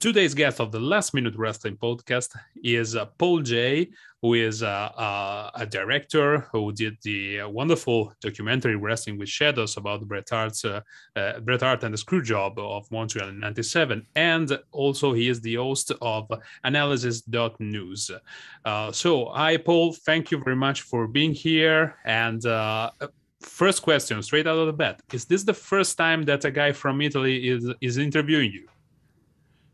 Today's guest of the Last Minute Wrestling podcast is uh, Paul Jay, who is uh, uh, a director who did the wonderful documentary Wrestling with Shadows about Bret Hart's uh, uh, Bret Hart and the Screwjob of Montreal in '97, and also he is the host of Analysis.news. Uh, so, hi, Paul. Thank you very much for being here. And first question, straight out of the bat: Is this the first time that a guy from Italy is is interviewing you?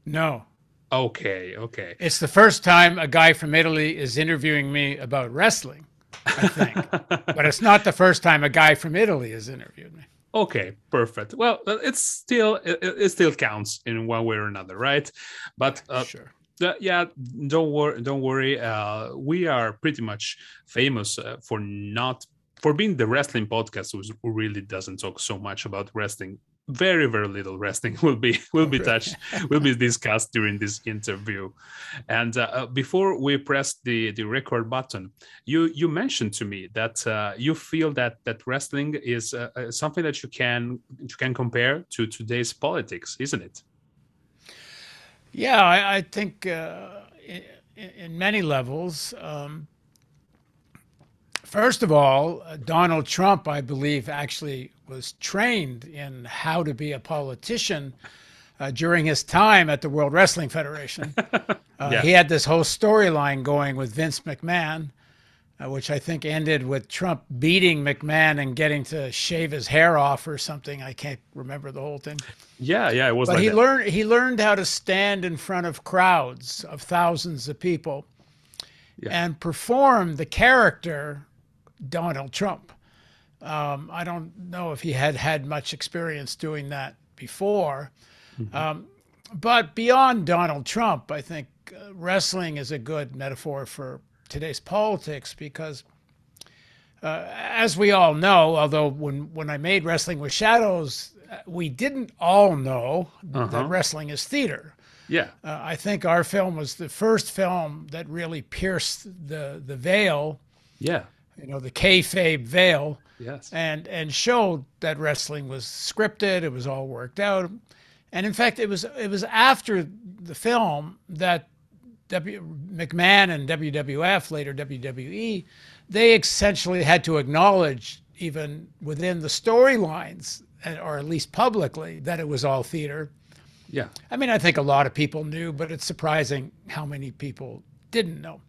No. Okay, okay. It's the first time a guy from Italy is interviewing me about wrestling, I think. but it's not the first time a guy from Italy has interviewed me. Okay, perfect. Well, uh, it's still it, it still counts in one way or another, right? But uh, sure. Uh, yeah, don't worry. Don't worry. Uh, we are pretty much famous uh, for not for being the wrestling podcast who really doesn't talk so much about wrestling very very little wrestling will be will be touched will be discussed during this interview. And uh, uh, before we press the the record button you you mentioned to me that uh, you feel that that wrestling is uh, uh something that you can you can compare to today's politics isn't it? Yeah i, I think uh, in, in, many levels um, First of all, Donald Trump, I believe, actually was trained in how to be a politician uh, during his time at the World Wrestling Federation. Uh, yeah. He had this whole storyline going with Vince McMahon, uh, which I think ended with Trump beating McMahon and getting to shave his hair off or something. I can't remember the whole thing. Yeah, yeah, it was. But like he that. learned he learned how to stand in front of crowds of thousands of people yeah. and perform the character Donald Trump. Um, I don't know if he had had much experience doing that before. Mm-hmm. Um, but beyond Donald Trump, I think uh, wrestling is a good metaphor for today's politics because, uh, as we all know, although when, when I made Wrestling with Shadows, uh, we didn't all know uh-huh. that wrestling is theater. Yeah. Uh, I think our film was the first film that really pierced the, the veil. Yeah you know, the kayfabe veil. Yes. And and showed that wrestling was scripted. It was all worked out. And in fact, it was it was after the film that W McMahon and WWF, later WWE, they essentially had to acknowledge, even within the storylines, or at least publicly, that it was all theater. Yeah. I mean, I think a lot of people knew, but it's surprising how many people didn't know.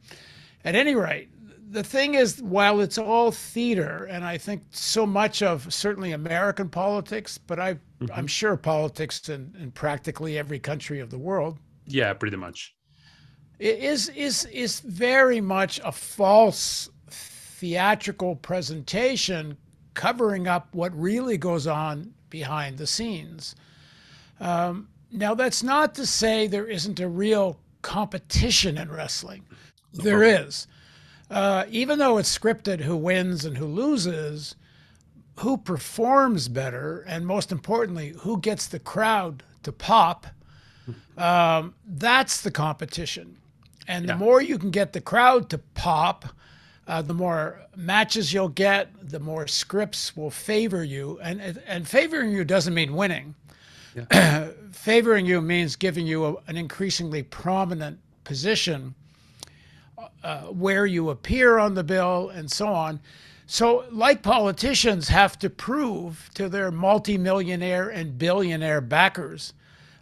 At any rate, the thing is, while it's all theater, and I think so much of certainly American politics, but I, mm-hmm. I'm sure politics in, in practically every country of the world. Yeah, pretty much. Is is is very much a false theatrical presentation covering up what really goes on behind the scenes. Um, now, that's not to say there isn't a real competition in wrestling. There is uh, even though it's scripted who wins and who loses, who performs better, and most importantly, who gets the crowd to pop, um, that's the competition. And yeah. the more you can get the crowd to pop, uh, the more matches you'll get, the more scripts will favor you. And, and favoring you doesn't mean winning. Yeah. favoring you means giving you a, an increasingly prominent position uh, where you appear on the bill and so on. So, like politicians have to prove to their multimillionaire and billionaire backers,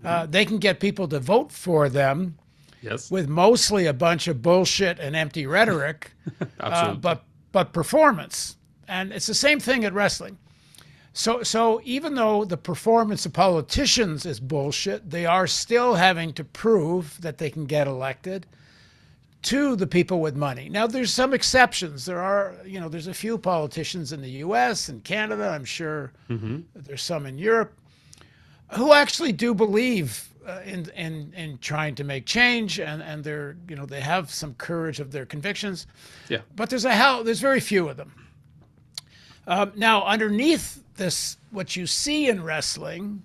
uh, mm-hmm. they can get people to vote for them yes. with mostly a bunch of bullshit and empty rhetoric, uh, but but performance. And it's the same thing at wrestling. So so even though the performance of politicians is bullshit, they are still having to prove that they can get elected to the people with money. Now, there's some exceptions. There are, you know, there's a few politicians in the U.S. and Canada. I'm sure mm-hmm. there's some in Europe who actually do believe uh, in in in trying to make change, and and they're, you know, they have some courage of their convictions. Yeah. But there's a hell. There's very few of them. Um, now, underneath this, what you see in wrestling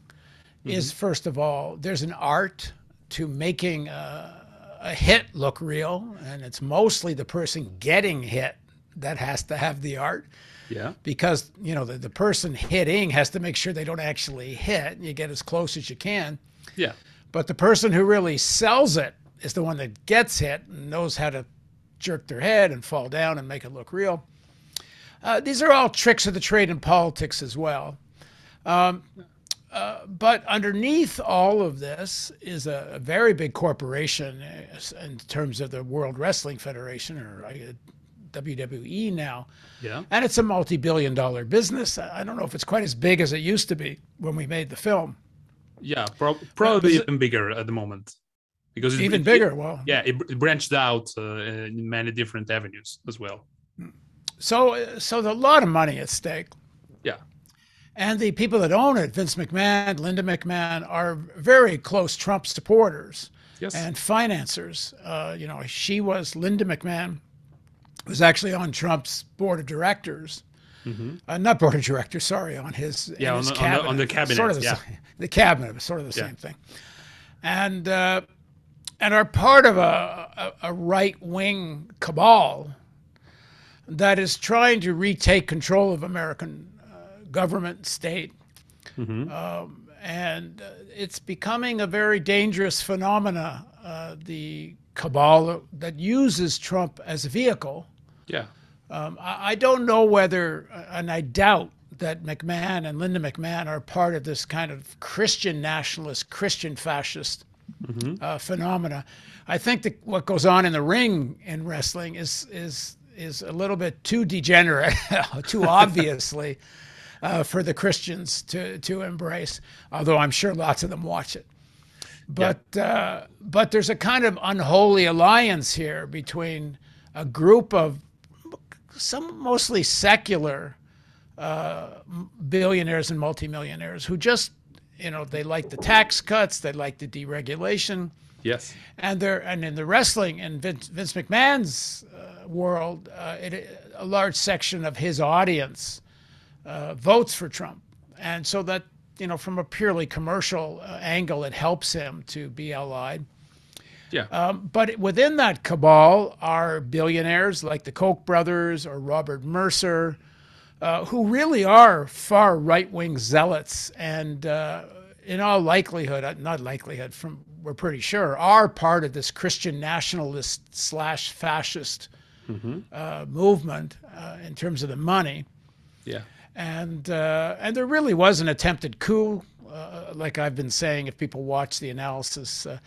mm-hmm. is first of all, there's an art to making. Uh, a hit look real, and it's mostly the person getting hit that has to have the art. Yeah. Because, you know, the, the person hitting has to make sure they don't actually hit. You get as close as you can. Yeah. But the person who really sells it is the one that gets hit and knows how to jerk their head and fall down and make it look real. Uh, these are all tricks of the trade in politics as well. Um, uh, but underneath all of this is a, a, very big corporation uh, in terms of the World Wrestling Federation or uh, WWE now. Yeah. And it's a multi billion dollar business. I don't know if it's quite as big as it used to be when we made the film. Yeah, pro- probably even bigger at the moment. Because it, even bigger, well, yeah, it, it branched out uh, in many different avenues as well. So, so a lot of money at stake. Yeah. And the people that own it, Vince McMahon, Linda McMahon, are very close Trump supporters yes. and financiers. Uh, you know, she was Linda McMahon was actually on Trump's board of directors. Mm-hmm. Uh, not board of directors, sorry, on his yeah his on, the, cabinet. on, the, on the cabinet, sort of the, yeah. the cabinet, sort of the yeah. same thing, and uh, and are part of a, a, a right wing cabal that is trying to retake control of American government, state, mm-hmm. um, and uh, it's becoming a very dangerous phenomena. Uh, the cabal that uses Trump as a vehicle. Yeah. Um, I, I, don't know whether, and I doubt that McMahon and Linda McMahon are part of this kind of Christian nationalist, Christian fascist mm-hmm. uh, phenomena. I think that what goes on in the ring in wrestling is is is a little bit too degenerate, too obviously, uh, for the Christians to to embrace. Although I'm sure lots of them watch it. But yeah. uh, but there's a kind of unholy alliance here between a group of some mostly secular uh, billionaires and multimillionaires who just you know they like the tax cuts, they like the deregulation. Yes. And they're and in the wrestling and Vince, Vince McMahon's uh, world, uh, it, a large section of his audience uh, votes for Trump, and so that you know, from a purely commercial uh, angle, it helps him to be allied. Yeah. Um, but within that cabal are billionaires like the Koch brothers or Robert Mercer, uh, who really are far right wing zealots and, uh, in all likelihood, uh, not likelihood, from we're pretty sure, are part of this Christian nationalist slash fascist mm-hmm. Uh, movement uh, in terms of the money. Yeah and uh, and there really was an attempted coup, uh, like I've been saying. If people watch the analysis, uh,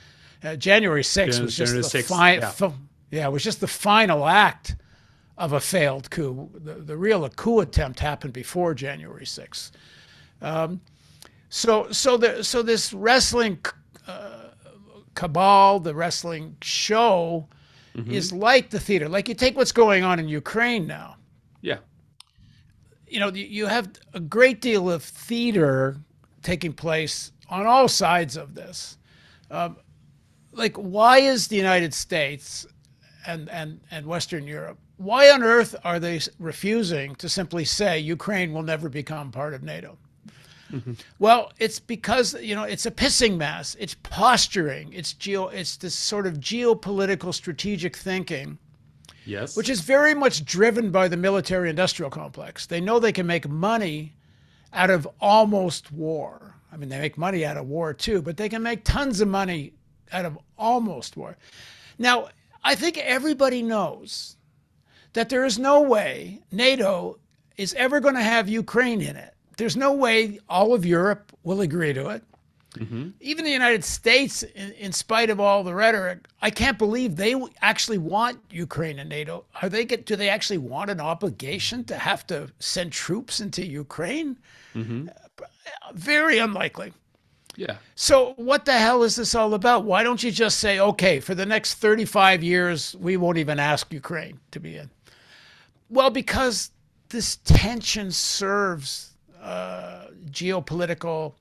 uh January 6th was just the 6th, fi- yeah. F- yeah, it was just the final act of a failed coup. The, the real coup attempt happened before January 6th. Um, so so the, so this wrestling uh, cabal, the wrestling show, mm-hmm. is like the theater. Like you take what's going on in Ukraine now. You know, you have a great deal of theater taking place on all sides of this. Um, like, why is the United States and, and, and Western Europe, why on earth are they refusing to simply say Ukraine will never become part of NATO? Mm-hmm. Well, it's because you know it's a pissing mess. It's posturing. It's geo. It's this sort of geopolitical strategic thinking Yes. Which is very much driven by the military industrial complex. They know they can make money out of almost war. I mean, they make money out of war too, but they can make tons of money out of almost war. Now, I think everybody knows that there is no way NATO is ever going to have Ukraine in it. There's no way all of Europe will agree to it. Mm-hmm. Even the United States, in, in, spite of all the rhetoric, I can't believe they actually want Ukraine and NATO. Are they get? Do they actually want an obligation to have to send troops into Ukraine? Mm-hmm. Very unlikely. Yeah. So what the hell is this all about? Why don't you just say, okay, for the next 35 years, we won't even ask Ukraine to be in? Well, because this tension serves uh, geopolitical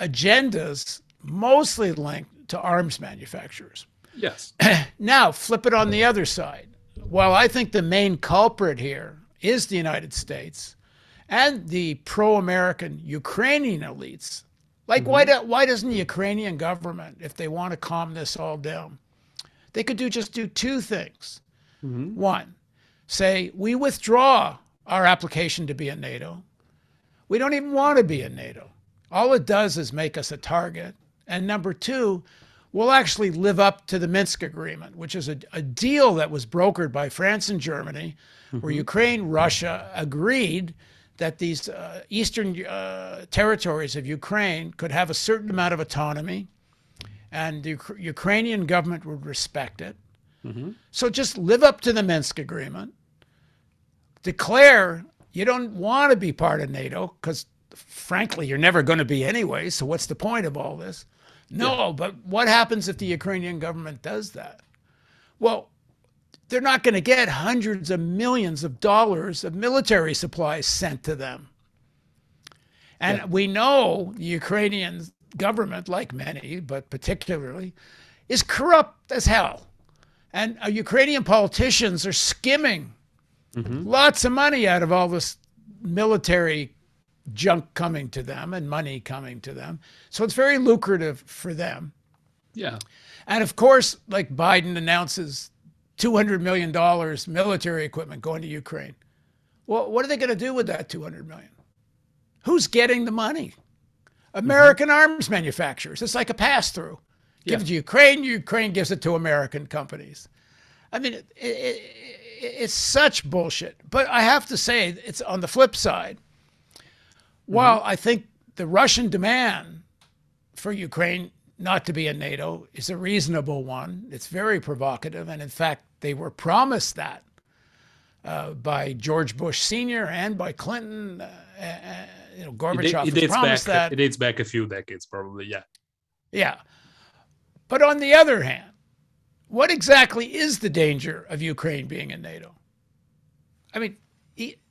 agendas mostly linked to arms manufacturers. Yes. now, flip it on the other side. While I think the main culprit here is the United States and the pro American Ukrainian elites, like mm-hmm. why, do, why doesn't the Ukrainian government, if they want to calm this all down, they could do just do two things. Mm-hmm. One, say, we withdraw our application to be in NATO. We don't even want to be in NATO. All it does is make us a target And number two, we'll actually live up to the Minsk agreement, which is a, a deal that was brokered by France and Germany, mm-hmm. where Ukraine, Russia agreed that these uh, eastern uh, territories of Ukraine could have a certain amount of autonomy, and the U- Ukrainian government would respect it. Mm-hmm. So just live up to the Minsk agreement, declare you don't want to be part of NATO because, frankly, you're never going to be anyway. So what's the point of all this? No, yeah. but what happens if the Ukrainian government does that? Well, they're not going to get hundreds of millions of dollars of military supplies sent to them. And yeah. we know the Ukrainian government, like many, but particularly, is corrupt as hell. And uh, Ukrainian politicians are skimming mm-hmm. lots of money out of all this military junk coming to them and money coming to them. So it's very lucrative for them. Yeah. And of course, like Biden announces $200 million military equipment going to Ukraine. Well, what are they going to do with that 200 million? Who's getting the money? American mm-hmm. arms manufacturers. It's like a pass through. Give yeah. it to Ukraine, Ukraine gives it to American companies. I mean, it, it, it's such bullshit. But I have to say, it's on the flip side. While mm-hmm. I think the Russian demand for Ukraine not to be in NATO is a reasonable one, it's very provocative. And in fact, they were promised that uh, by George Bush Sr. and by Clinton. Uh, uh, you know, Gorbachev it, it dates promised back, that. It dates back a few decades, probably. Yeah. Yeah. But on the other hand, what exactly is the danger of Ukraine being in NATO? I mean,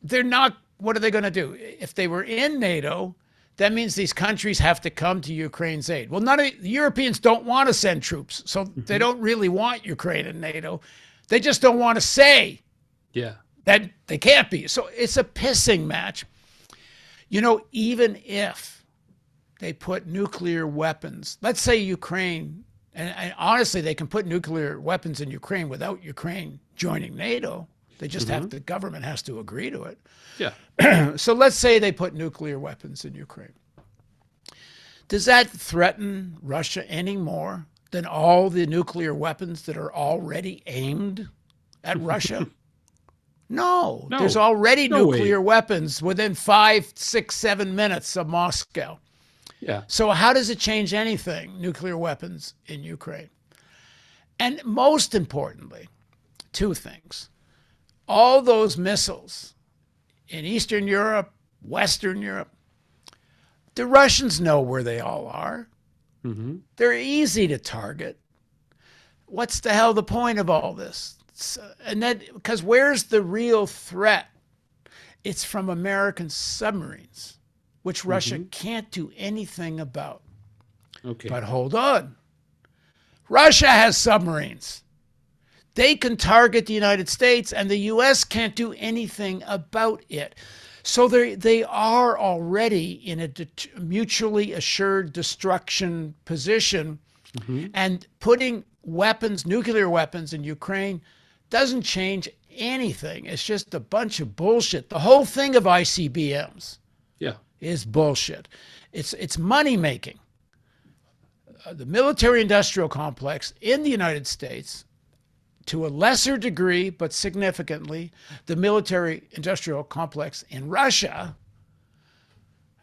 they're not, what are they going to do? If they were in NATO, that means these countries have to come to Ukraine's aid. Well, none of the Europeans don't want to send troops, so mm-hmm. they don't really want Ukraine in NATO. They just don't want to say yeah. that they can't be. So it's a pissing match. You know, even if they put nuclear weapons, let's say Ukraine and, and, honestly, they can put nuclear weapons in Ukraine without Ukraine joining NATO. They just mm-hmm. have the government has to agree to it. Yeah. so let's say they put nuclear weapons in Ukraine. Does that threaten Russia any more than all the nuclear weapons that are already aimed at Russia? No, no, there's already no nuclear way. weapons within five, six, seven minutes of Moscow. Yeah. So how does it change anything, nuclear weapons in Ukraine? And most importantly, two things. All those missiles in Eastern Europe, Western Europe, the Russians know where they all are. Mm-hmm. They're easy to target. What's the hell the point of all this? and then, because where's the real threat? It's from American submarines which Russia mm-hmm. can't do anything about. Okay. But hold on. Russia has submarines. They can target the United States, and the U.S. can't do anything about it. So they they are already in a mutually assured destruction position, mm-hmm. and putting weapons, nuclear weapons, in Ukraine doesn't change anything. It's just a bunch of bullshit. The whole thing of ICBMs yeah. is bullshit. It's it's money making. Uh, the military industrial complex in the United States, to a lesser degree but significantly, the military industrial complex in Russia.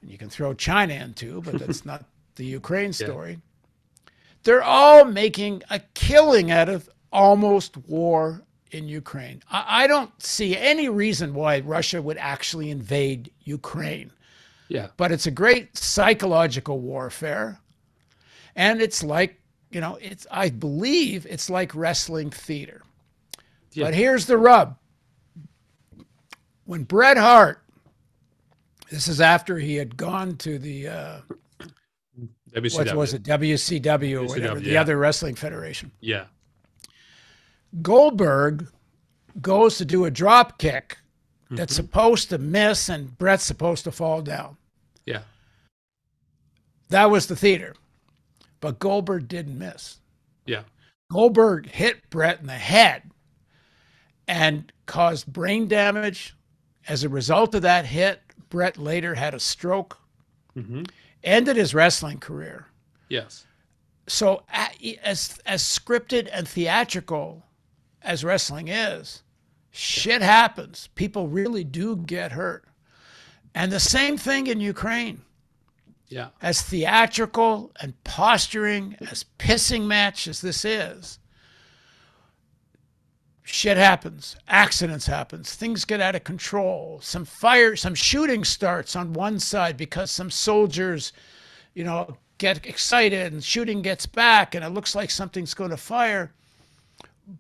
And you can throw China in too, but that's not the Ukraine story. Yeah. They're all making a killing out of almost war in Ukraine. I, I don't see any reason why Russia would actually invade Ukraine. Yeah. But it's a great psychological warfare. And it's like, you know, it's I believe it's like wrestling theater. Yeah. But here's the rub. When Bret Hart, this is after he had gone to the uh, WCW. What was it? WCW or whatever, yeah. the other wrestling federation. Yeah. Goldberg goes to do a drop kick that's mm-hmm. supposed to miss and Bret's supposed to fall down. Yeah. That was the theater. But Goldberg didn't miss. Yeah. Goldberg hit Bret in the head and caused brain damage. As a result of that hit, Bret later had a stroke, mm-hmm. ended his wrestling career. Yes. so as as scripted and theatrical as wrestling is, shit happens. People really do get hurt. And the same thing in Ukraine. Yeah. As theatrical and posturing, as pissing match as this is, shit happens. Accidents happens. Things get out of control. Some fire, some shooting starts on one side because some soldiers, you know, get excited and shooting gets back and it looks like something's going to fire.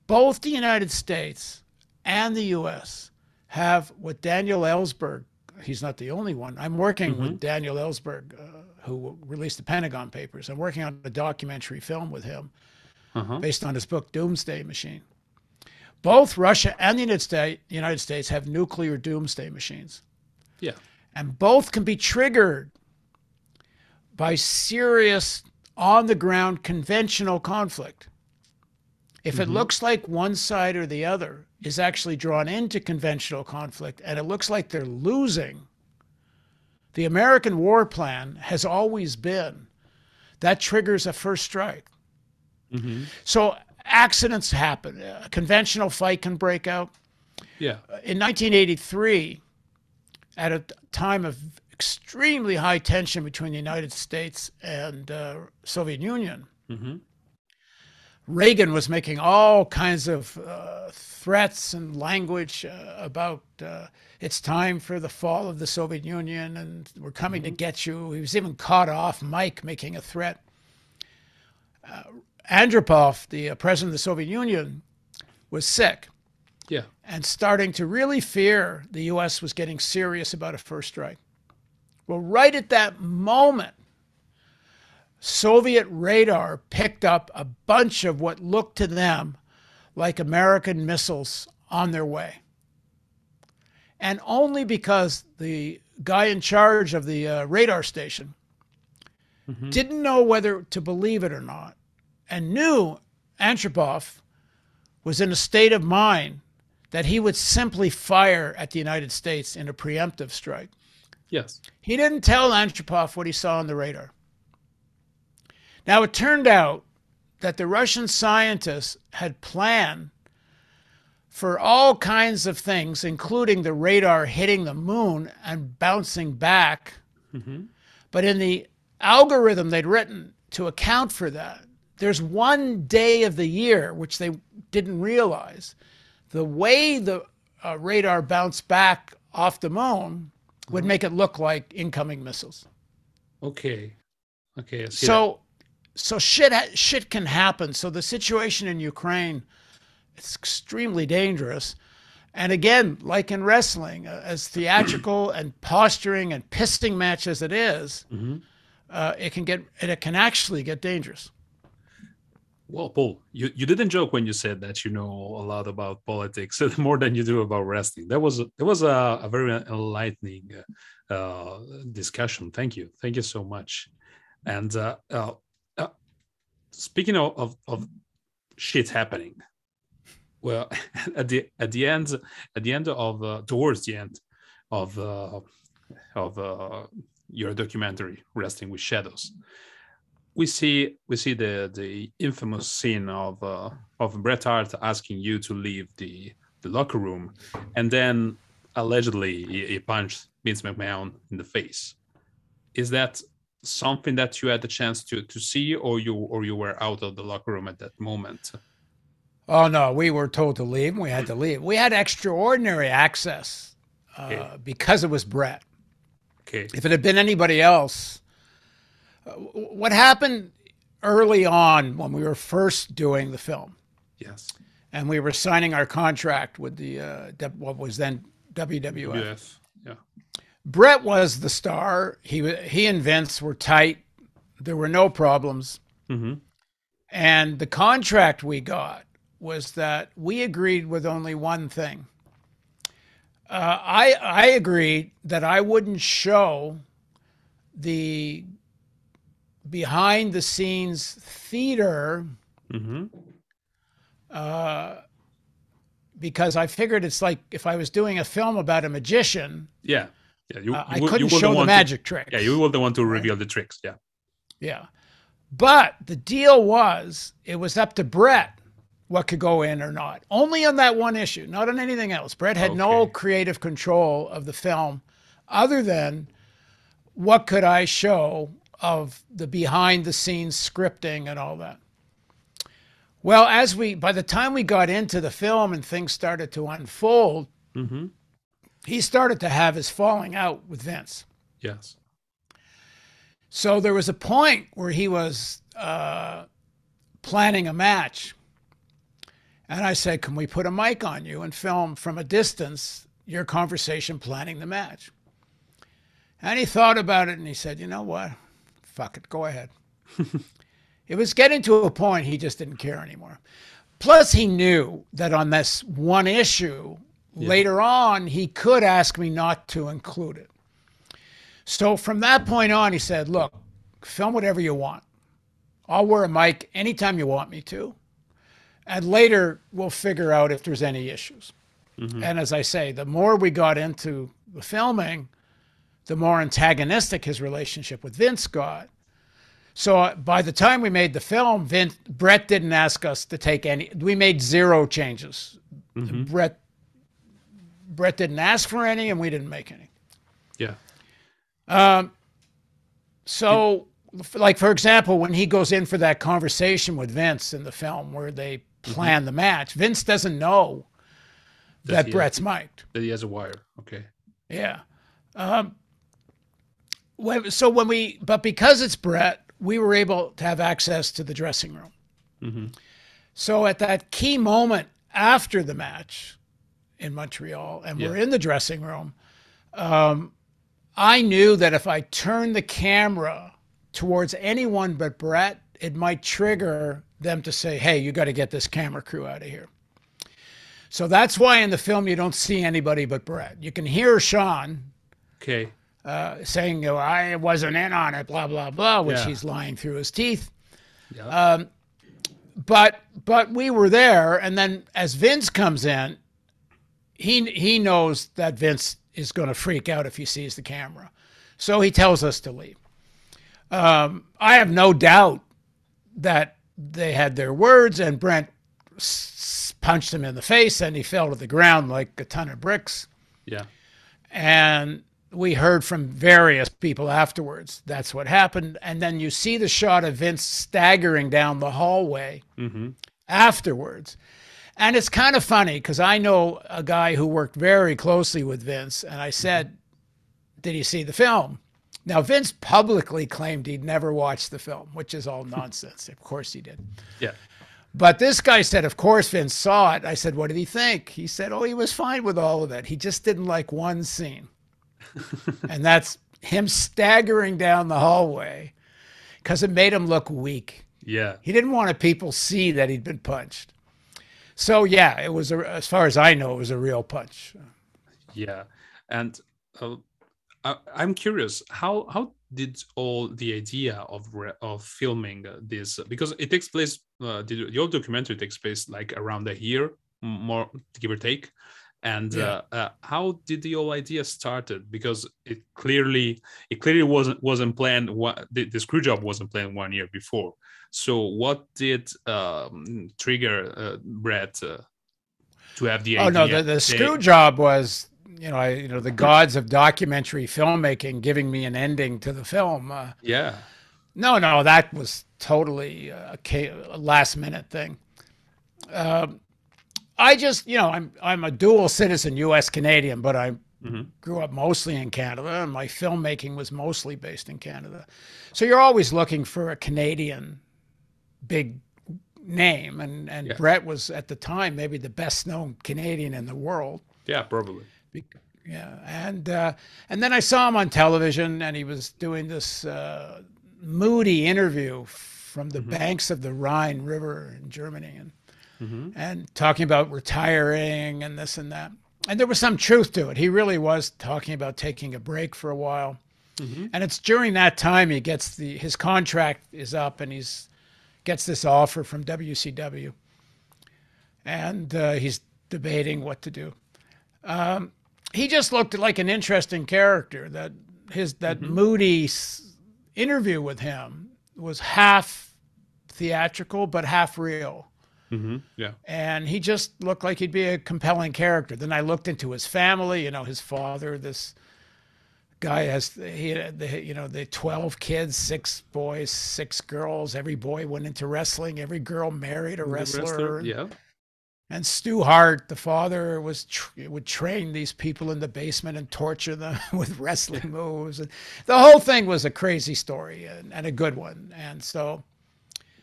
Both the United States and the US have what Daniel Ellsberg, he's not the only one. I'm working mm-hmm. with Daniel Ellsberg, uh, who released the Pentagon Papers. I'm working on a documentary film with him uh-huh. based on his book Doomsday Machine. Both Russia and the United States, have nuclear doomsday machines. Yeah. And both can be triggered by serious on the ground conventional conflict. If mm-hmm. it looks like one side or the other is actually drawn into conventional conflict and it looks like they're losing, the American war plan has always been that triggers a first strike. Mm-hmm. So accidents happen. A conventional fight can break out. Yeah. In 1983, at a time of extremely high tension between the United States and uh, Soviet Union. Mm-hmm. Reagan was making all kinds of uh, threats and language uh, about uh, it's time for the fall of the Soviet Union and we're coming mm-hmm. to get you. He was even caught off mic making a threat. Uh, Andropov, the uh, president of the Soviet Union, was sick. Yeah. And starting to really fear the U.S. was getting serious about a first strike. Well, right at that moment, Soviet radar picked up a bunch of what looked to them like American missiles on their way. And only because the guy in charge of the uh, radar station mm-hmm. didn't know whether to believe it or not and knew Andropov was in a state of mind that he would simply fire at the United States in a preemptive strike. Yes. He didn't tell Andropov what he saw on the radar. Now, it turned out that the Russian scientists had planned for all kinds of things, including the radar hitting the moon and bouncing back. Mm-hmm. But in the algorithm they'd written to account for that, there's one day of the year which they didn't realize. The way the uh, radar bounced back off the moon would make it look like incoming missiles. Okay. Okay. so, that. so shit shit can happen. So the situation in Ukraine, it's extremely dangerous. And again, like in wrestling, uh, as theatrical and posturing and pissing match as it is, mm-hmm. uh, it can get it can actually get dangerous. Well, Paul, you, you didn't joke when you said that you know a lot about politics more than you do about wrestling. That was it was a, a very enlightening uh, discussion. Thank you, thank you so much. And uh, uh, uh speaking of, of, of shit happening, well, at the at the end at the end of uh, towards the end of uh, of your documentary, Wrestling with Shadows we see we see the the infamous scene of uh, of Bret Hart asking you to leave the the locker room, and then allegedly he, he punched Vince McMahon in the face. Is that something that you had the chance to to see, or you or you were out of the locker room at that moment? Oh no, we were told to leave. and We had to leave. We had extraordinary access uh, okay. because it was Bret. Okay. If it had been anybody else, what happened early on when we were first doing the film? Yes. And we were signing our contract with the uh, what was then WWF. Yes. Yeah. Bret was the star. He he and Vince were tight. There were no problems. Mm-hmm. And the contract we got was that we agreed with only one thing. Uh, I I agreed that I wouldn't show the behind the scenes theater mm-hmm. uh, because I figured it's like if I was doing a film about a magician. Yeah. Yeah. You, uh, I couldn't show the magic to, tricks. Yeah. You were the one to reveal right? the tricks. Yeah. Yeah. But the deal was it was up to Bret what could go in or not. Only on that one issue, not on anything else. Bret had no creative control of the film other than what could I show of the behind the scenes scripting and all that. Well, as we by the time we got into the film and things started to unfold, Mm-hmm. he started to have his falling out with Vince. Yes. So there was a point where he was uh, planning a match. And I said, Can we put a mic on you and film from a distance your conversation planning the match? And he thought about it and he said, You know what? Fuck it, go ahead. it was getting to a point he just didn't care anymore. Plus, he knew that on this one issue, later on, he could ask me not to include it. So from that point on, he said, Look, film whatever you want. I'll wear a mic anytime you want me to. And later, we'll figure out if there's any issues. Mm-hmm. And as I say, the more we got into the filming, the more antagonistic his relationship with Vince got. So uh, by the time we made the film, Vince, Bret didn't ask us to take any. We made zero changes. Mm-hmm. Bret Bret didn't ask for any, and we didn't make any. Yeah. Um, so, like for example, when he goes in for that conversation with Vince in the film where they plan the match, Vince doesn't know that Bret's mic'd. That he has a wire. Okay. Yeah. Um, so when we, but because it's Bret, we were able to have access to the dressing room. So at that key moment after the match in Montreal, and we're in the dressing room, um, I knew that if I turned the camera towards anyone but Bret, it might trigger them to say, "Hey, you got to get this camera crew out of here." So that's why in the film you don't see anybody but Bret. You can hear Shawn Okay. uh, saying, "Oh, "I wasn't in on it," blah blah blah, which Yeah. he's lying through his teeth. Yeah. But but we were there, and then as Vince comes in, he he knows that Vince is going to freak out if he sees the camera, so he tells us to leave. Um, I have no doubt that they had their words, and Bret s- punched him in the face, and he fell to the ground like a ton of bricks. yeah. And we heard from various people afterwards that's what happened. And then you see the shot of Vince staggering down the hallway mm-hmm. afterwards. And it's kind of funny because I know a guy who worked very closely with Vince, and I said, Did he see the film? Now, Vince publicly claimed he'd never watched the film, which is all nonsense. of course he did. Yeah. But this guy said, Of course, Vince saw it. I said, What did he think? He said, Oh, he was fine with all of it. He just didn't like one scene. and that's him staggering down the hallway because it made him look weak. Yeah. He didn't want people see that he'd been punched. So, yeah, it was, a, as far as I know, it was a real punch. Yeah, and uh, I, I'm curious how how did all the idea of re- of filming this because it takes place uh, the, the old documentary takes place like around a year more give or take. And Yeah. uh, uh, how did the whole idea started? Because it clearly it clearly wasn't wasn't planned what the, the screw job wasn't planned one year before. So what did um, trigger uh, Bret uh, to have the idea Oh, no, the, the screw job was, you know, I, you know, the gods of documentary filmmaking giving me an ending to the film. Uh, yeah No, no, that was totally a, ca- a last minute thing. Um, I just, you know, I'm I'm a dual citizen, U.S. Canadian, but I Mhm. grew up mostly in Canada, and my filmmaking was mostly based in Canada. So you're always looking for a Canadian big name, and and Yeah. Bret was at the time maybe the best known Canadian in the world. yeah probably Yeah, and uh, and then I saw him on television, and he was doing this uh, moody interview from the banks of the Rhine River in Germany, and and talking about retiring and this and that. And there was some truth to it. He really was talking about taking a break for a while. And it's during that time he gets the his contract is up, and he's gets this offer from WCW, and uh, he's debating what to do he just looked like an interesting character that his that moody s- interview with him was half theatrical but half real. Mm-hmm. Yeah. And he just looked like he'd be a compelling character. Then I looked into his family. You know, his father, this guy has he the, you know the 12 kids six boys six girls every boy went into wrestling every girl married a wrestler, wrestler, yeah and Stu Hart, the father, was tr- would train these people in the basement and torture them with wrestling moves. And the whole thing was a crazy story and, and a good one. And so,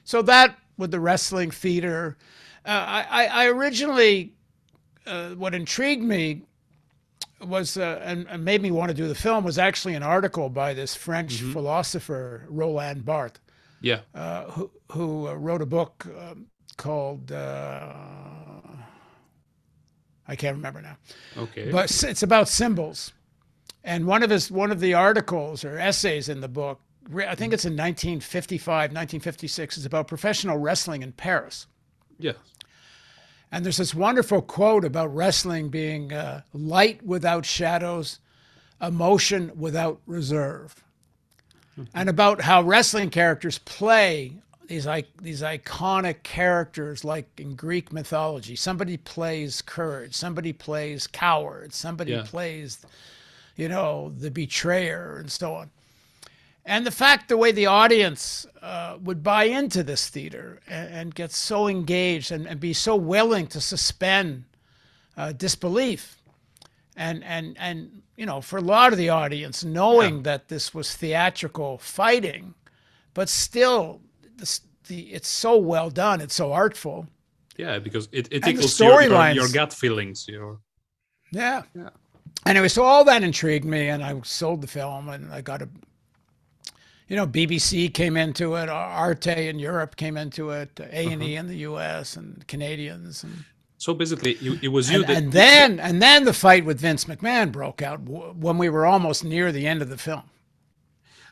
so that with the wrestling theater, uh, I, I originally uh, what intrigued me was uh, and, and, made me want to do the film was actually an article by this French mm-hmm. philosopher Roland Barthes. Yeah, uh, who who uh, wrote a book um, called uh, I can't remember now. Okay. But it's about symbols. And one of his one of the articles or essays in the book, I think it's in 1955, 1956, is about professional wrestling in Paris. Yes. And there's this wonderful quote about wrestling being uh, light without shadows, emotion without reserve. Mm-hmm. And about how wrestling characters play these like these iconic characters like in Greek mythology. Somebody plays courage, somebody plays coward, somebody yeah. plays, you know, the betrayer, and so on. And the fact, the way the audience uh, would buy into this theater and, and get so engaged and, and, be so willing to suspend uh, disbelief, and and and you know, for a lot of the audience, knowing yeah. that this was theatrical fighting, but still the, the it's so well done. It's so artful. Yeah, because it, it tickles your, your, your, gut feelings. Your yeah. Yeah. Anyway, so all that intrigued me, and I sold the film, and I got a. You know, BBC came into it, Arte in Europe came into it, A and E uh-huh. in the U.S. and Canadians, and so basically, it was you and, that. And then, and then the fight with Vince McMahon broke out when we were almost near the end of the film.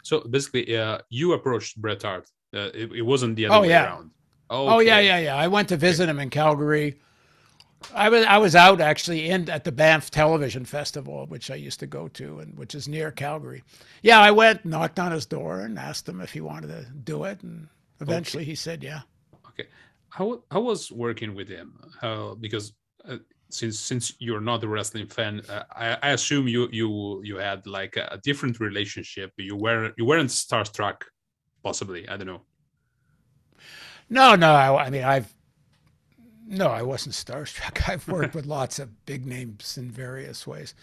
So basically, uh, you approached Bret Hart uh, it, it, wasn't the other oh, way yeah. around. Okay. Oh yeah, yeah, yeah. I went to visit him in Calgary. I was I was out actually in at the Banff Television Festival, which I used to go to, and which is near Calgary. Yeah, I went, knocked on his door, and asked him if he wanted to do it, and eventually okay. he said yeah. Okay, how how was working with him? How because uh, since since you're not a wrestling fan, uh, I, I assume you you you had like a, a different relationship. You were you weren't starstruck possibly. I don't know. No, no. I, I mean, I've no, I wasn't starstruck. I've worked with lots of big names in various ways.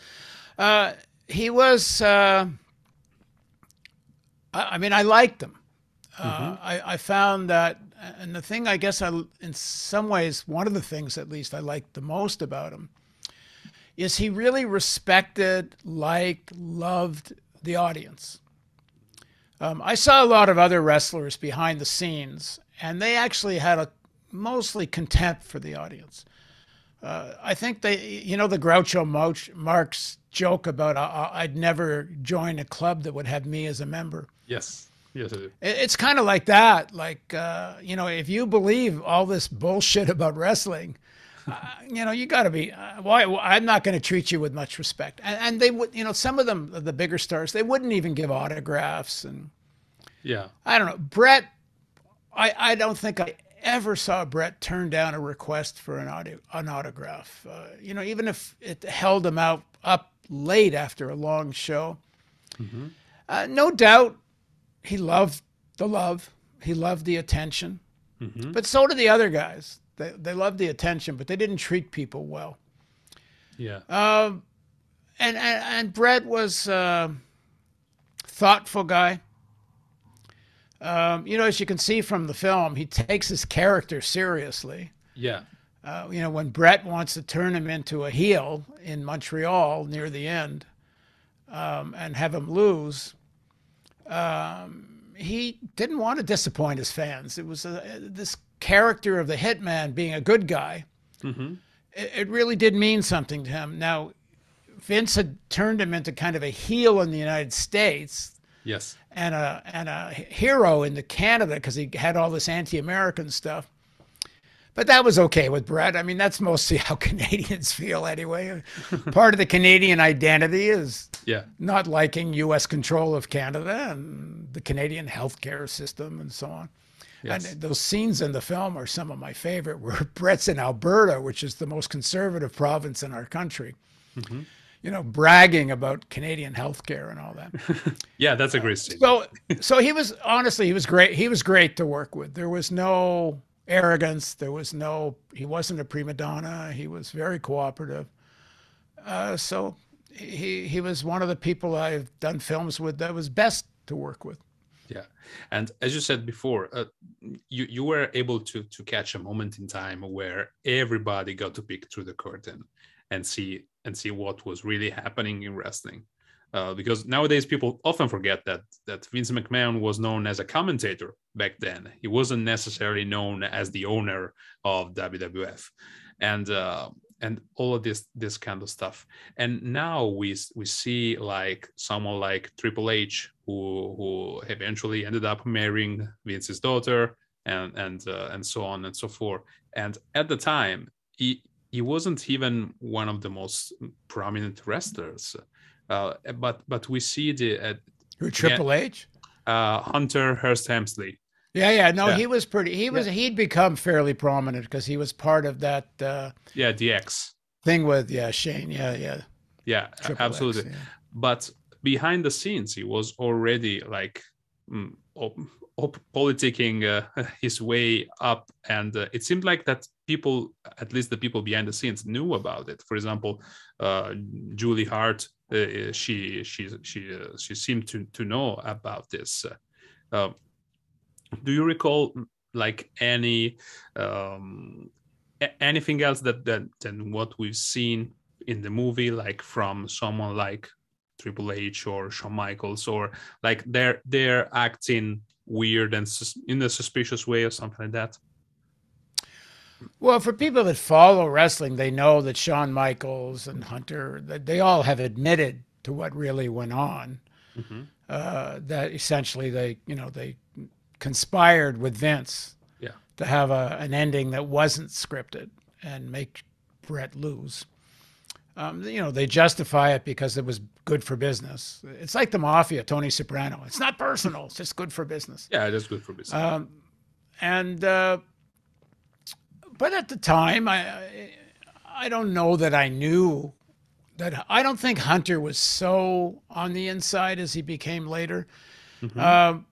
Uh, he was. Uh, I, I, mean, I liked him. Uh, mm-hmm. I, I found that, and the thing I guess I, in some ways, one of the things at least I liked the most about him is he really respected, liked, loved the audience. Um, I saw a lot of other wrestlers behind the scenes, and they actually had a mostly contempt for the audience. Uh, I think they, you know, the Groucho Marx joke about uh, I'd never join a club that would have me as a member. Yes. Yes, It's kind of like that. Like, uh, you know, if you believe all this bullshit about wrestling, uh, you know, you got to be. Uh, why? Well, I'm not going to treat you with much respect. And, and, they would, you know, some of them, the bigger stars, they wouldn't even give autographs. And yeah, I don't know. Bret, I, I don't think I ever saw Bret turn down a request for an audio, an autograph. Uh, you know, even if it held him out up late after a long show. Mm-hmm. Uh, no doubt, he loved the love. He loved the attention. Mm-hmm. But so did the other guys. They they loved the attention, but they didn't treat people well. Yeah. Um, and, and and Bret was a thoughtful guy. Um, you know, as you can see from the film, he takes his character seriously. Yeah. Uh, you know, when Bret wants to turn him into a heel in Montreal near the end um, and have him lose, um, he didn't want to disappoint his fans. It was a, this character of the hitman being a good guy, mm-hmm. it, it, really did mean something to him. Now, Vince had turned him into kind of a heel in the United States. Yes. And a and a hero in the Canada because he had all this anti-American stuff. but that was okay with Bret. I mean, that's mostly how Canadians feel anyway. Part of the Canadian identity is yeah. not liking U.S. control of Canada and the Canadian healthcare system and so on. Yes. And those scenes in the film are some of my favorite. Where Bret's in Alberta, which is the most conservative province in our country. Mm-hmm you know, bragging about Canadian healthcare and all that. yeah, that's a great scene. So, so he was honestly, he was great. He was great to work with. There was no arrogance. There was no. He wasn't a prima donna. He was very cooperative. Uh, so he he was one of the people I've done films with that was best to work with. Yeah, and as you said before, uh, you you were able to to catch a moment in time where everybody got to peek through the curtain and see and see what was really happening in wrestling. Uh, because nowadays people often forget that that Vince McMahon was known as a commentator back then. He wasn't necessarily known as the owner of WWF, and uh, and all of this this kind of stuff. And now we we see like someone like Triple H who who eventually ended up marrying Vince's daughter, and and uh, and so on and so forth. And at the time, he he wasn't even one of the most prominent wrestlers. Uh, but but we see the uh, who Triple H, uh, Hunter Hearst Helmsley. Yeah, yeah, no, yeah. he was pretty. He was yeah. he'd become fairly prominent because he was part of that. Uh, yeah, DX thing with yeah Shane. Yeah, yeah, yeah, Triple absolutely. X, yeah. But behind the scenes, he was already like mm, politicking uh, his way up, and uh, it seemed like that people, at least the people behind the scenes, knew about it. For example, uh, Julie Hart, uh, she she she uh, she seemed to to know about this. Uh, do you recall like any um, anything else that, that than what we've seen in the movie, like from someone like Triple H or Shawn Michaels, or like they're they're acting weird and sus- in a suspicious way or something like that? Well, for people that follow wrestling, they know that Shawn Michaels and Hunter, that they all have admitted to what really went on. Mm-hmm. Uh, that essentially they, you know, they conspired with Vince yeah. to have a, an ending that wasn't scripted and make Bret lose. Um, you know, they justify it because it was good for business. It's like the mafia, Tony Soprano. It's not personal. It's just good for business. Yeah, it is good for business. Um, and uh, but at the time, I I don't know that I knew that. I don't think Hunter was so on the inside as he became later. Mm-hmm. Um,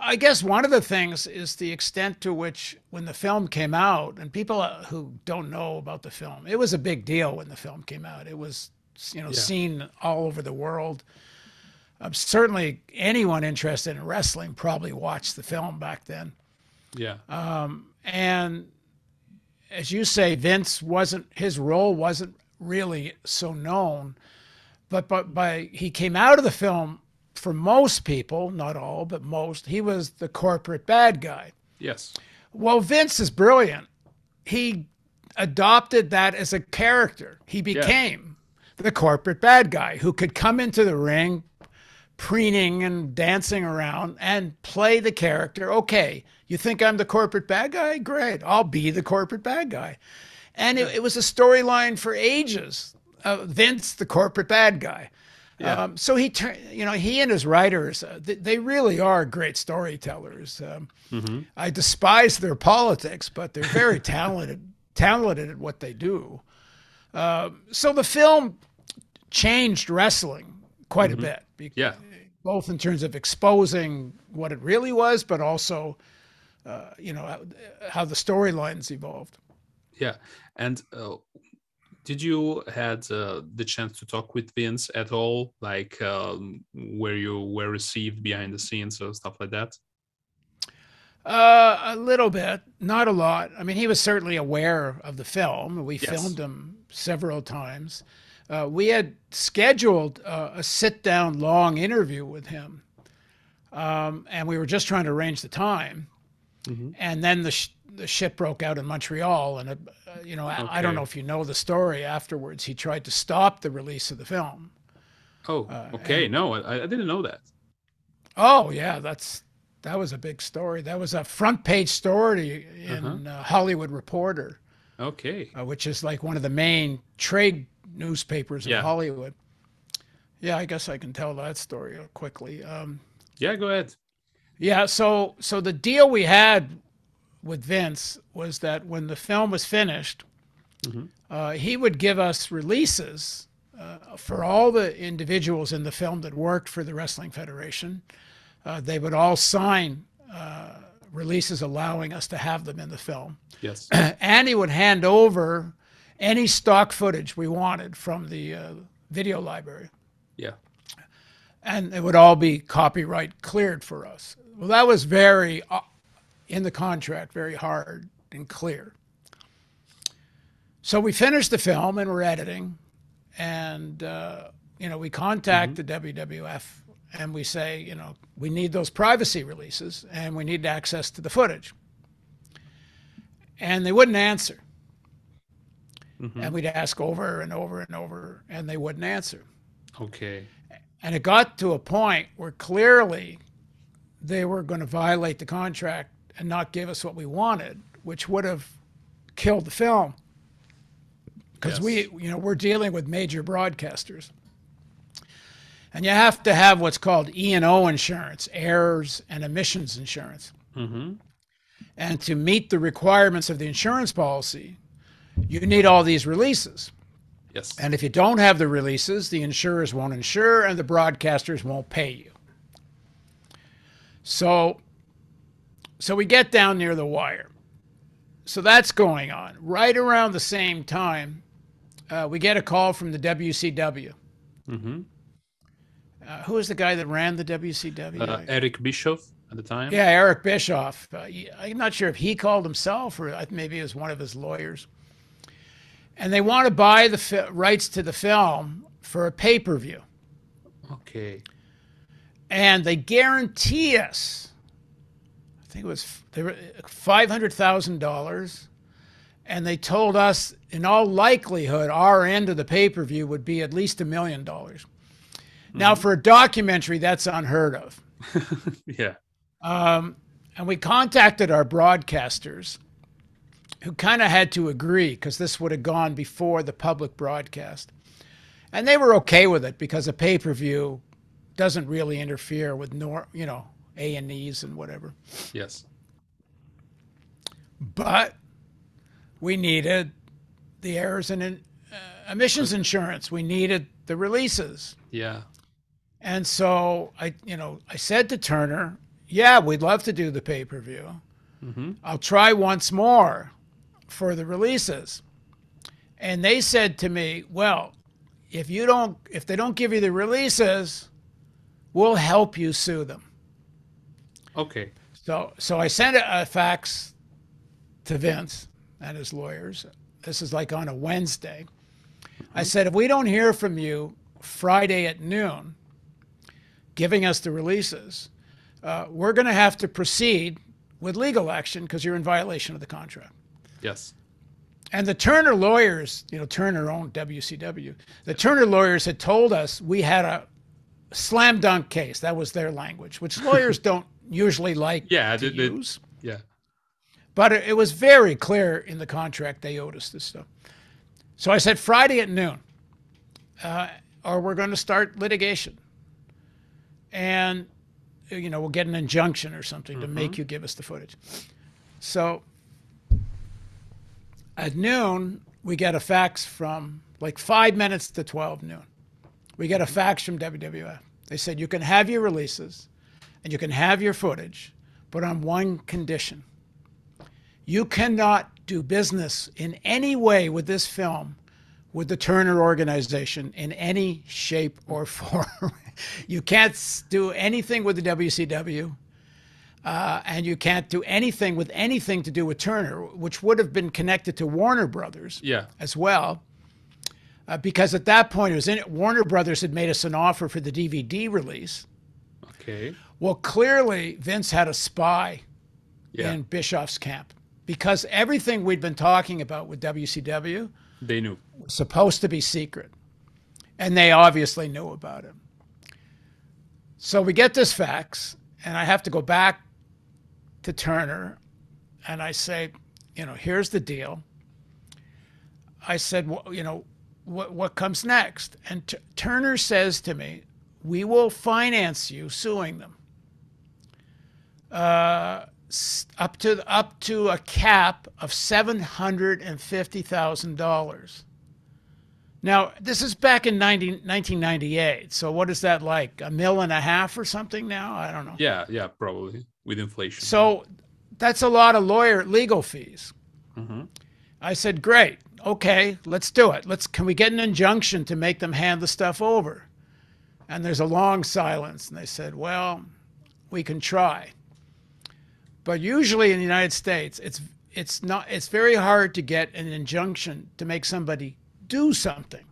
I guess one of the things is the extent to which, when the film came out, and people uh, who don't know about the film, it was a big deal when the film came out. It was, you know, yeah. seen all over the world. Um, certainly, anyone interested in wrestling probably watched the film back then. Yeah. Um, and as you say, Vince wasn't his role wasn't really so known, but but by he came out of the film for most people, not all, but most, he was the corporate bad guy. Yes. Well, Vince is brilliant. He adopted that as a character. He became yeah. the corporate bad guy who could come into the ring, preening and dancing around and play the character. Okay, you think I'm the corporate bad guy? Great, I'll be the corporate bad guy. And it, it was a storyline for ages. Uh, Vince, the corporate bad guy. Yeah. Um, so he, you know, he and his writers, uh, they, they, really are great storytellers. Um, mm-hmm. I despise their politics, but they're very talented, talented at what they do. Uh, so the film changed wrestling quite mm-hmm. a bit. Because, yeah. Both in terms of exposing what it really was, but also, uh, you know, how, how the storylines evolved. Yeah, and uh, did you had uh, the chance to talk with Vince at all, like um, where you were received behind the scenes or stuff like that? Uh, a little bit, not a lot. I mean, he was certainly aware of the film. We yes. filmed him several times. Uh, we had scheduled uh, a sit-down, long interview with him, um, and we were just trying to arrange the time. Mm-hmm. And then the sh- the ship broke out in Montreal, and uh, you know okay. I, I, don't know if you know the story. Afterwards, he tried to stop the release of the film. Oh, uh, okay. And, no, I, I, didn't know that. Oh yeah, that's that was a big story. That was a front page story in Uh-huh. uh, Hollywood Reporter, Okay. uh, which is like one of the main trade newspapers in Hollywood. Yeah, I guess I can tell that story quickly. Um, Yeah, go ahead. yeah, so so the deal we had with Vince was that when the film was finished, uh, he would give us releases uh, for all the individuals in the film that worked for the Wrestling Federation. Uh, they would all sign uh, releases allowing us to have them in the film. Yes. and he would hand over any stock footage we wanted from the uh, video library Yeah. and it would all be copyright cleared for us. Well, that was very uh, in the contract, very hard and clear. So we finished the film and we're editing, and uh, you know we contact the WWF and we say, you know, we need those privacy releases and we need access to the footage, and they wouldn't answer. And we'd ask over and over and over, and they wouldn't answer. Okay. And it got to a point where clearly they were going to violate the contract and not give us what we wanted, which would have killed the film. Because Yes. we, you know, we're dealing with major broadcasters. And you have to have what's called E&O insurance, errors and omissions insurance. Mm-hmm. And to meet the requirements of the insurance policy, you need all these releases. Yes. And if you don't have the releases, the insurers won't insure and the broadcasters won't pay you. So so we get down near the wire. So that's going on. Right around the same time, uh, we get a call from the WCW. mm-hmm. Uh, who was the guy that ran the WCW? Uh, Eric Bischoff at the time. yeah, Eric Bischoff. Uh, I'm not sure if he called himself or maybe it was one of his lawyers. And they want to buy the fi- rights to the film for a pay per view. Okay. and they guarantee us i think it was they were $500000 and they told us in all likelihood our end of the pay-per-view would be at least a million dollars. Now for a documentary that's unheard of. Yeah. um, and we contacted our broadcasters who kind of had to agree because this would have gone before the public broadcast. And they were okay with it because a pay-per-view doesn't really interfere with nor you know a and e's and whatever Yes. but we needed the errors and uh, omissions insurance we needed the releases Yeah. And so I, you know, I said to Turner, "Yeah, we'd love to do the pay-per-view. Mm-hmm. I'll try once more for the releases." And they said to me, "Well, if you don't if they don't give you the releases, we'll help you sue them." Okay. So so I sent a, a fax to Vince and his lawyers. This is like on a Wednesday. I said, if we don't hear from you Friday at noon, giving us the releases, uh, we're going to have to proceed with legal action because you're in violation of the contract. Yes. And the Turner lawyers, you know, Turner owned WCW. The Turner lawyers had told us we had a slam dunk case. That was their language, which lawyers don't usually like Yeah. to use. yeah. But it it was very clear in the contract they owed us this stuff. So I said Friday at noon, uh, or we're going to start litigation. And, you know, we'll get an injunction or something to make you give us the footage. So at noon, we get a fax from like five minutes to 12 noon. We get a fax from WWF. They said, you can have your releases and you can have your footage, but on one condition you cannot do business in any way with this film with the Turner organization in any shape or form. you can't do anything with the WCW, uh, and you can't do anything with anything to do with Turner, which would have been connected to Warner Brothers Yeah. as well. Uh, because at that point, it was in Warner Brothers had made us an offer for the DVD release. Okay. Well, clearly, Vince had a spy Yeah. in Bischoff's camp because everything we'd been talking about with WCW they knew. was supposed to be secret. And they obviously knew about it. So we get this fax, and I have to go back to Turner and I say, you know, here's the deal. I said, well, you know, what, what comes next? And T- Turner says to me, we will finance you suing them. Uh, up to up to a cap of seven hundred and fifty thousand dollars. Now, this is back in 90, 1998. So what is that like? A mill and a half or something now? I don't know. Yeah, yeah, probably with inflation. So that's a lot of lawyer legal fees. Mm-hmm. I said, great. Okay, let's do it. Let's can we get an injunction to make them hand the stuff over? And there's a long silence. And they said, well, we can try. But usually in the United States, it's it's not it's very hard to get an injunction to make somebody do something.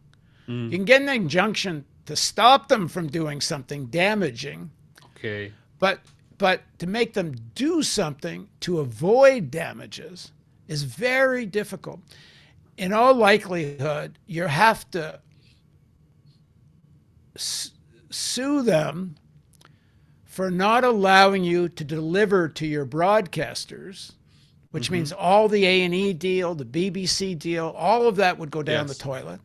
Mm. You can get an injunction to stop them from doing something damaging. Okay. But but to make them do something to avoid damages is very difficult. In all likelihood, you have to sue them for not allowing you to deliver to your broadcasters which mm-hmm. means all the A&E deal, the BBC deal, all of that would go down yes. the toilet.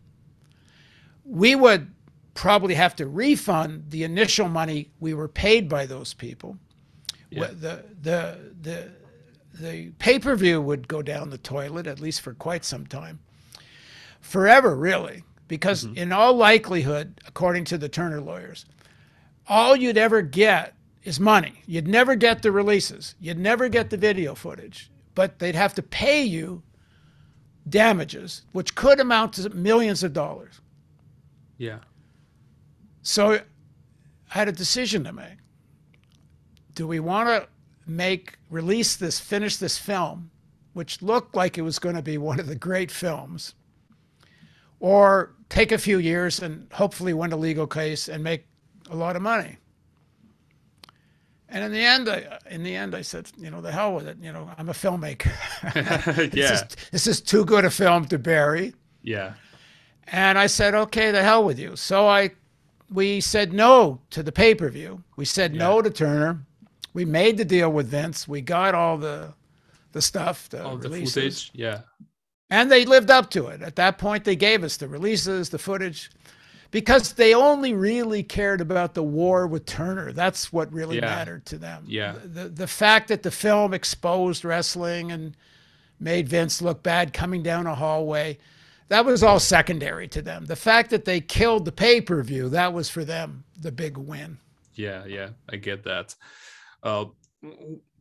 We would probably have to refund the initial money we were paid by those people. Yeah. The the the the pay-per-view would go down the toilet at least for quite some time. Forever, really, because mm-hmm. in all likelihood, according to the Turner lawyers, all you'd ever get is money. You'd never get the releases. You'd never get the video footage but they'd have to pay you damages, which could amount to millions of dollars. Yeah. So I had a decision to make. Do we want to make, release this, finish this film, which looked like it was going to be one of the great films, or take a few years and hopefully win a legal case and make a lot of money? And in the end, I, in the end, I said, you know, the hell with it. You know, I'm a filmmaker. yeah. This is, this is too good a film to bury. Yeah. And I said, okay, the hell with you. So I, we said no to the pay per view. We said yeah. no to Turner. We made the deal with Vince. We got all the, the stuff, the all releases. the footage. Yeah. And they lived up to it. At that point, they gave us the releases, the footage because they only really cared about the war with Turner. That's what really yeah. mattered to them. Yeah. The, the fact that the film exposed wrestling and made Vince look bad coming down a hallway, that was all secondary to them. The fact that they killed the pay per view, that was for them the big win. Yeah, yeah, I get that. Uh,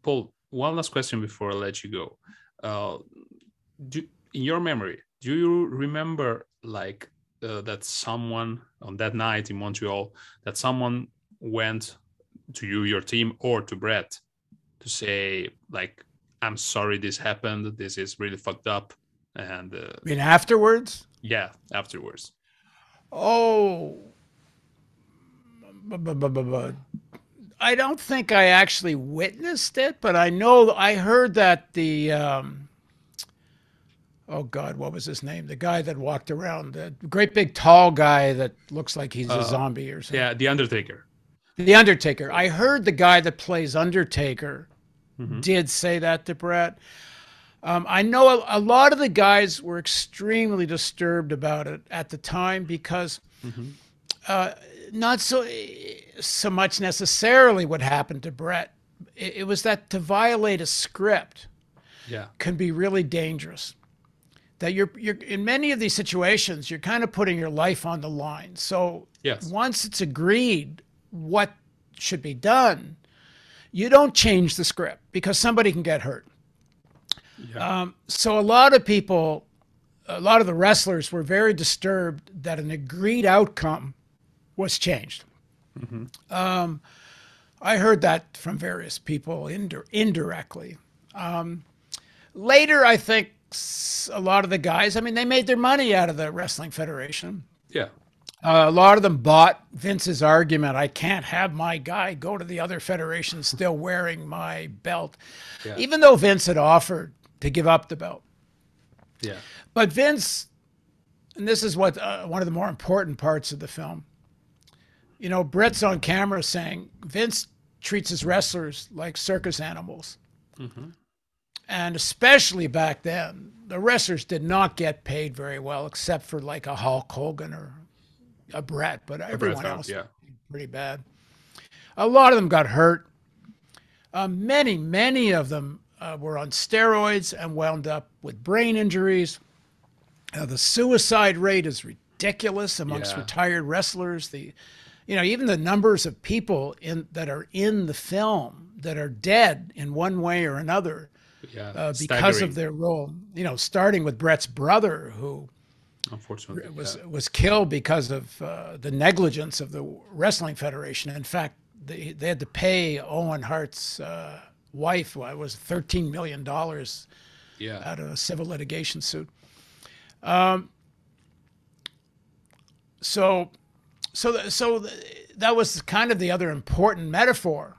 Paul, one last question before I let you go. Uh, do, in your memory, do you remember like uh, that someone on that night in Montreal that someone went to you, your team, or to Bret to say like, "I'm sorry this happened. This is really fucked up." And uh, I mean afterwards. Yeah, afterwards. Oh. I don't think I actually witnessed it, but I know I heard that the um, oh God, what was his name? The guy that walked around, the great big tall guy that looks like he's a uh, zombie or something. Yeah, the Undertaker. The Undertaker. I heard the guy that plays Undertaker mm-hmm. did say that to Bret. Um, I know a, a, lot of the guys were extremely disturbed about it at the time because mm-hmm. uh, not so so much necessarily what happened to Bret. It, it was that to violate a script yeah. can be really dangerous that you're you're in many of these situations you're kind of putting your life on the line. So yes. once it's agreed what should be done, you don't change the script because somebody can get hurt. Yeah. Um, so a lot of people, a lot of the wrestlers were very disturbed that an agreed outcome was changed. Mm-hmm. Um, I heard that from various people indir- indirectly. Um, later, I think a lot of the guys, I mean, they made their money out of the Wrestling Federation. Yeah. Uh, a lot of them bought Vince's argument I can't have my guy go to the other federation still wearing my belt, yeah. even though Vince had offered to give up the belt. Yeah. But Vince, and this is what uh, one of the more important parts of the film, you know, Bret's on camera saying Vince treats his wrestlers like circus animals. Mm-hmm. And especially back then, the wrestlers did not get paid very well, except for like a Hulk Hogan or a Bret, but everyone Bret else yeah. pretty bad. A lot of them got hurt. Uh, many, many of them uh, were on steroids and wound up with brain injuries. Uh, the suicide rate is ridiculous amongst yeah. retired wrestlers. The, you know, even the numbers of people in that are in the film that are dead in one way or another yeah, uh, because of their role. You know, starting with Bret's brother, who unfortunately was yeah. was killed because of uh, the negligence of the wrestling federation. In fact, they they had to pay Owen Hart's uh, wife. Well, it was thirteen million dollars. Yeah. Out of a civil litigation suit. Um. So, so so that was kind of the other important metaphor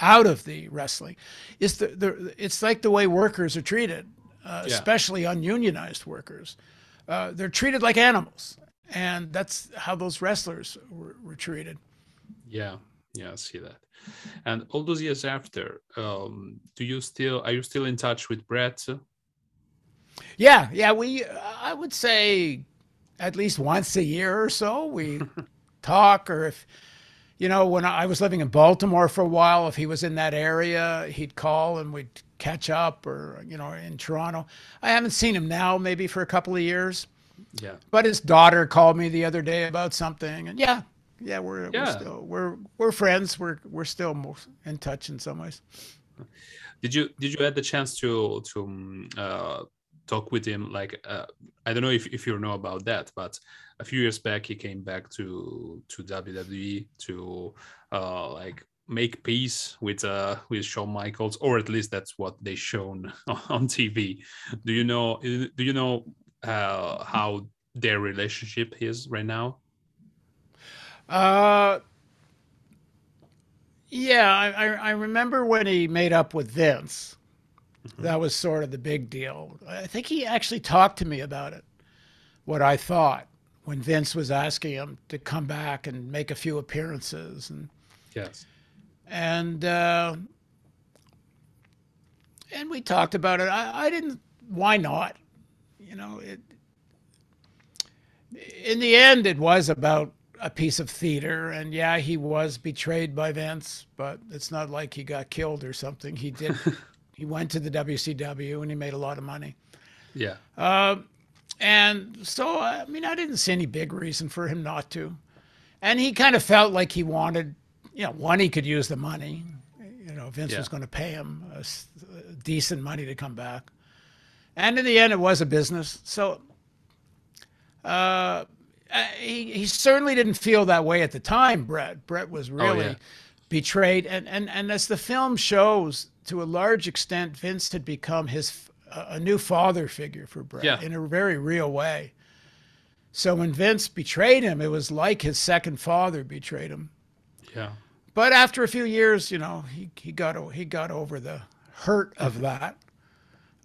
out of the wrestling is the, the it's like the way workers are treated uh, yeah. especially ununionized workers uh, they're treated like animals and that's how those wrestlers were, were, treated yeah yeah i see that and all those years after um, do you still are you still in touch with Bret? yeah yeah we i would say at least once a year or so we talk or if you know, when I was living in Baltimore for a while, if he was in that area, he'd call and we'd catch up or, you know, in Toronto. I haven't seen him now, maybe for a couple of years. Yeah. But his daughter called me the other day about something. And yeah, yeah, we're, yeah. we're still, we're, we're friends. We're, we're still in touch in some ways. Did you, did you have the chance to, to, um, uh, talk with him like uh, i don't know if, if you know about that but a few years back he came back to to wwe to uh, like make peace with uh with shawn michaels or at least that's what they shown on tv do you know do you know uh, how their relationship is right now? Uh yeah I, I remember when he made up with vince Mm-hmm. That was sort of the big deal. I think he actually talked to me about it, what I thought when Vince was asking him to come back and make a few appearances and yes, and uh, and we talked about it. I, I didn't. Why not? You know, it. In the end, it was about a piece of theater, and yeah, he was betrayed by Vince, but it's not like he got killed or something. He did He went to the WCW and he made a lot of money. Yeah. Uh, and so, I mean, I didn't see any big reason for him not to. And he kind of felt like he wanted, you know, one, he could use the money. You know, Vince yeah. was going to pay him a, a decent money to come back. And in the end, it was a business. So uh, he, he certainly didn't feel that way at the time, Bret. Bret was really oh, yeah. betrayed. And, and, and as the film shows, to a large extent, Vince had become his a new father figure for Bret yeah. in a very real way. So when Vince betrayed him, it was like his second father betrayed him. Yeah. But after a few years, you know, he, he got he got over the hurt of that.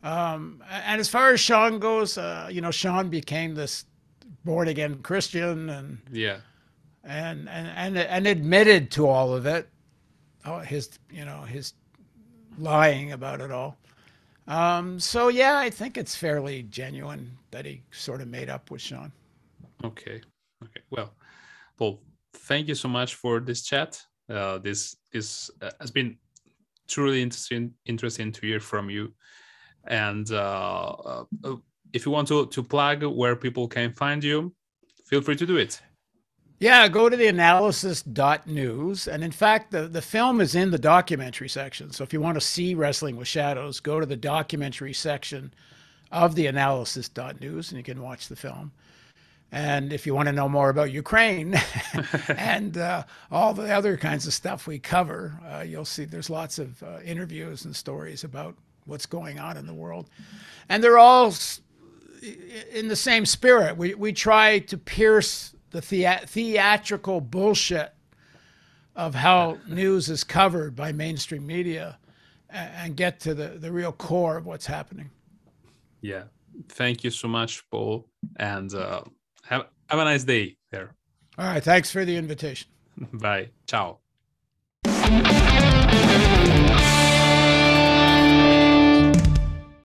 Um, and as far as Shawn goes, uh, you know, Shawn became this born again Christian and yeah, and and and and admitted to all of it. Oh, his you know his lying about it all. Um, so yeah, I think it's fairly genuine that he sort of made up with Shawn. Okay. Okay. Well, Paul, thank you so much for this chat. Uh, this is uh, has been truly interesting interesting to hear from you. And uh, uh, if you want to to plug where people can find you, feel free to do it. Yeah, go to the analysis.news. And in fact, the, the film is in the documentary section. So if you want to see Wrestling with Shadows, go to the documentary section of the analysis.news and you can watch the film. And if you want to know more about Ukraine and uh, all the other kinds of stuff we cover, uh, you'll see there's lots of uh, interviews and stories about what's going on in the world. And they're all in the same spirit. We, we try to pierce the thea- theatrical bullshit of how news is covered by mainstream media and, and get to the, the real core of what's happening. Yeah. Thank you so much, Paul. And uh, have, have a nice day there. All right. Thanks for the invitation. Bye. Ciao.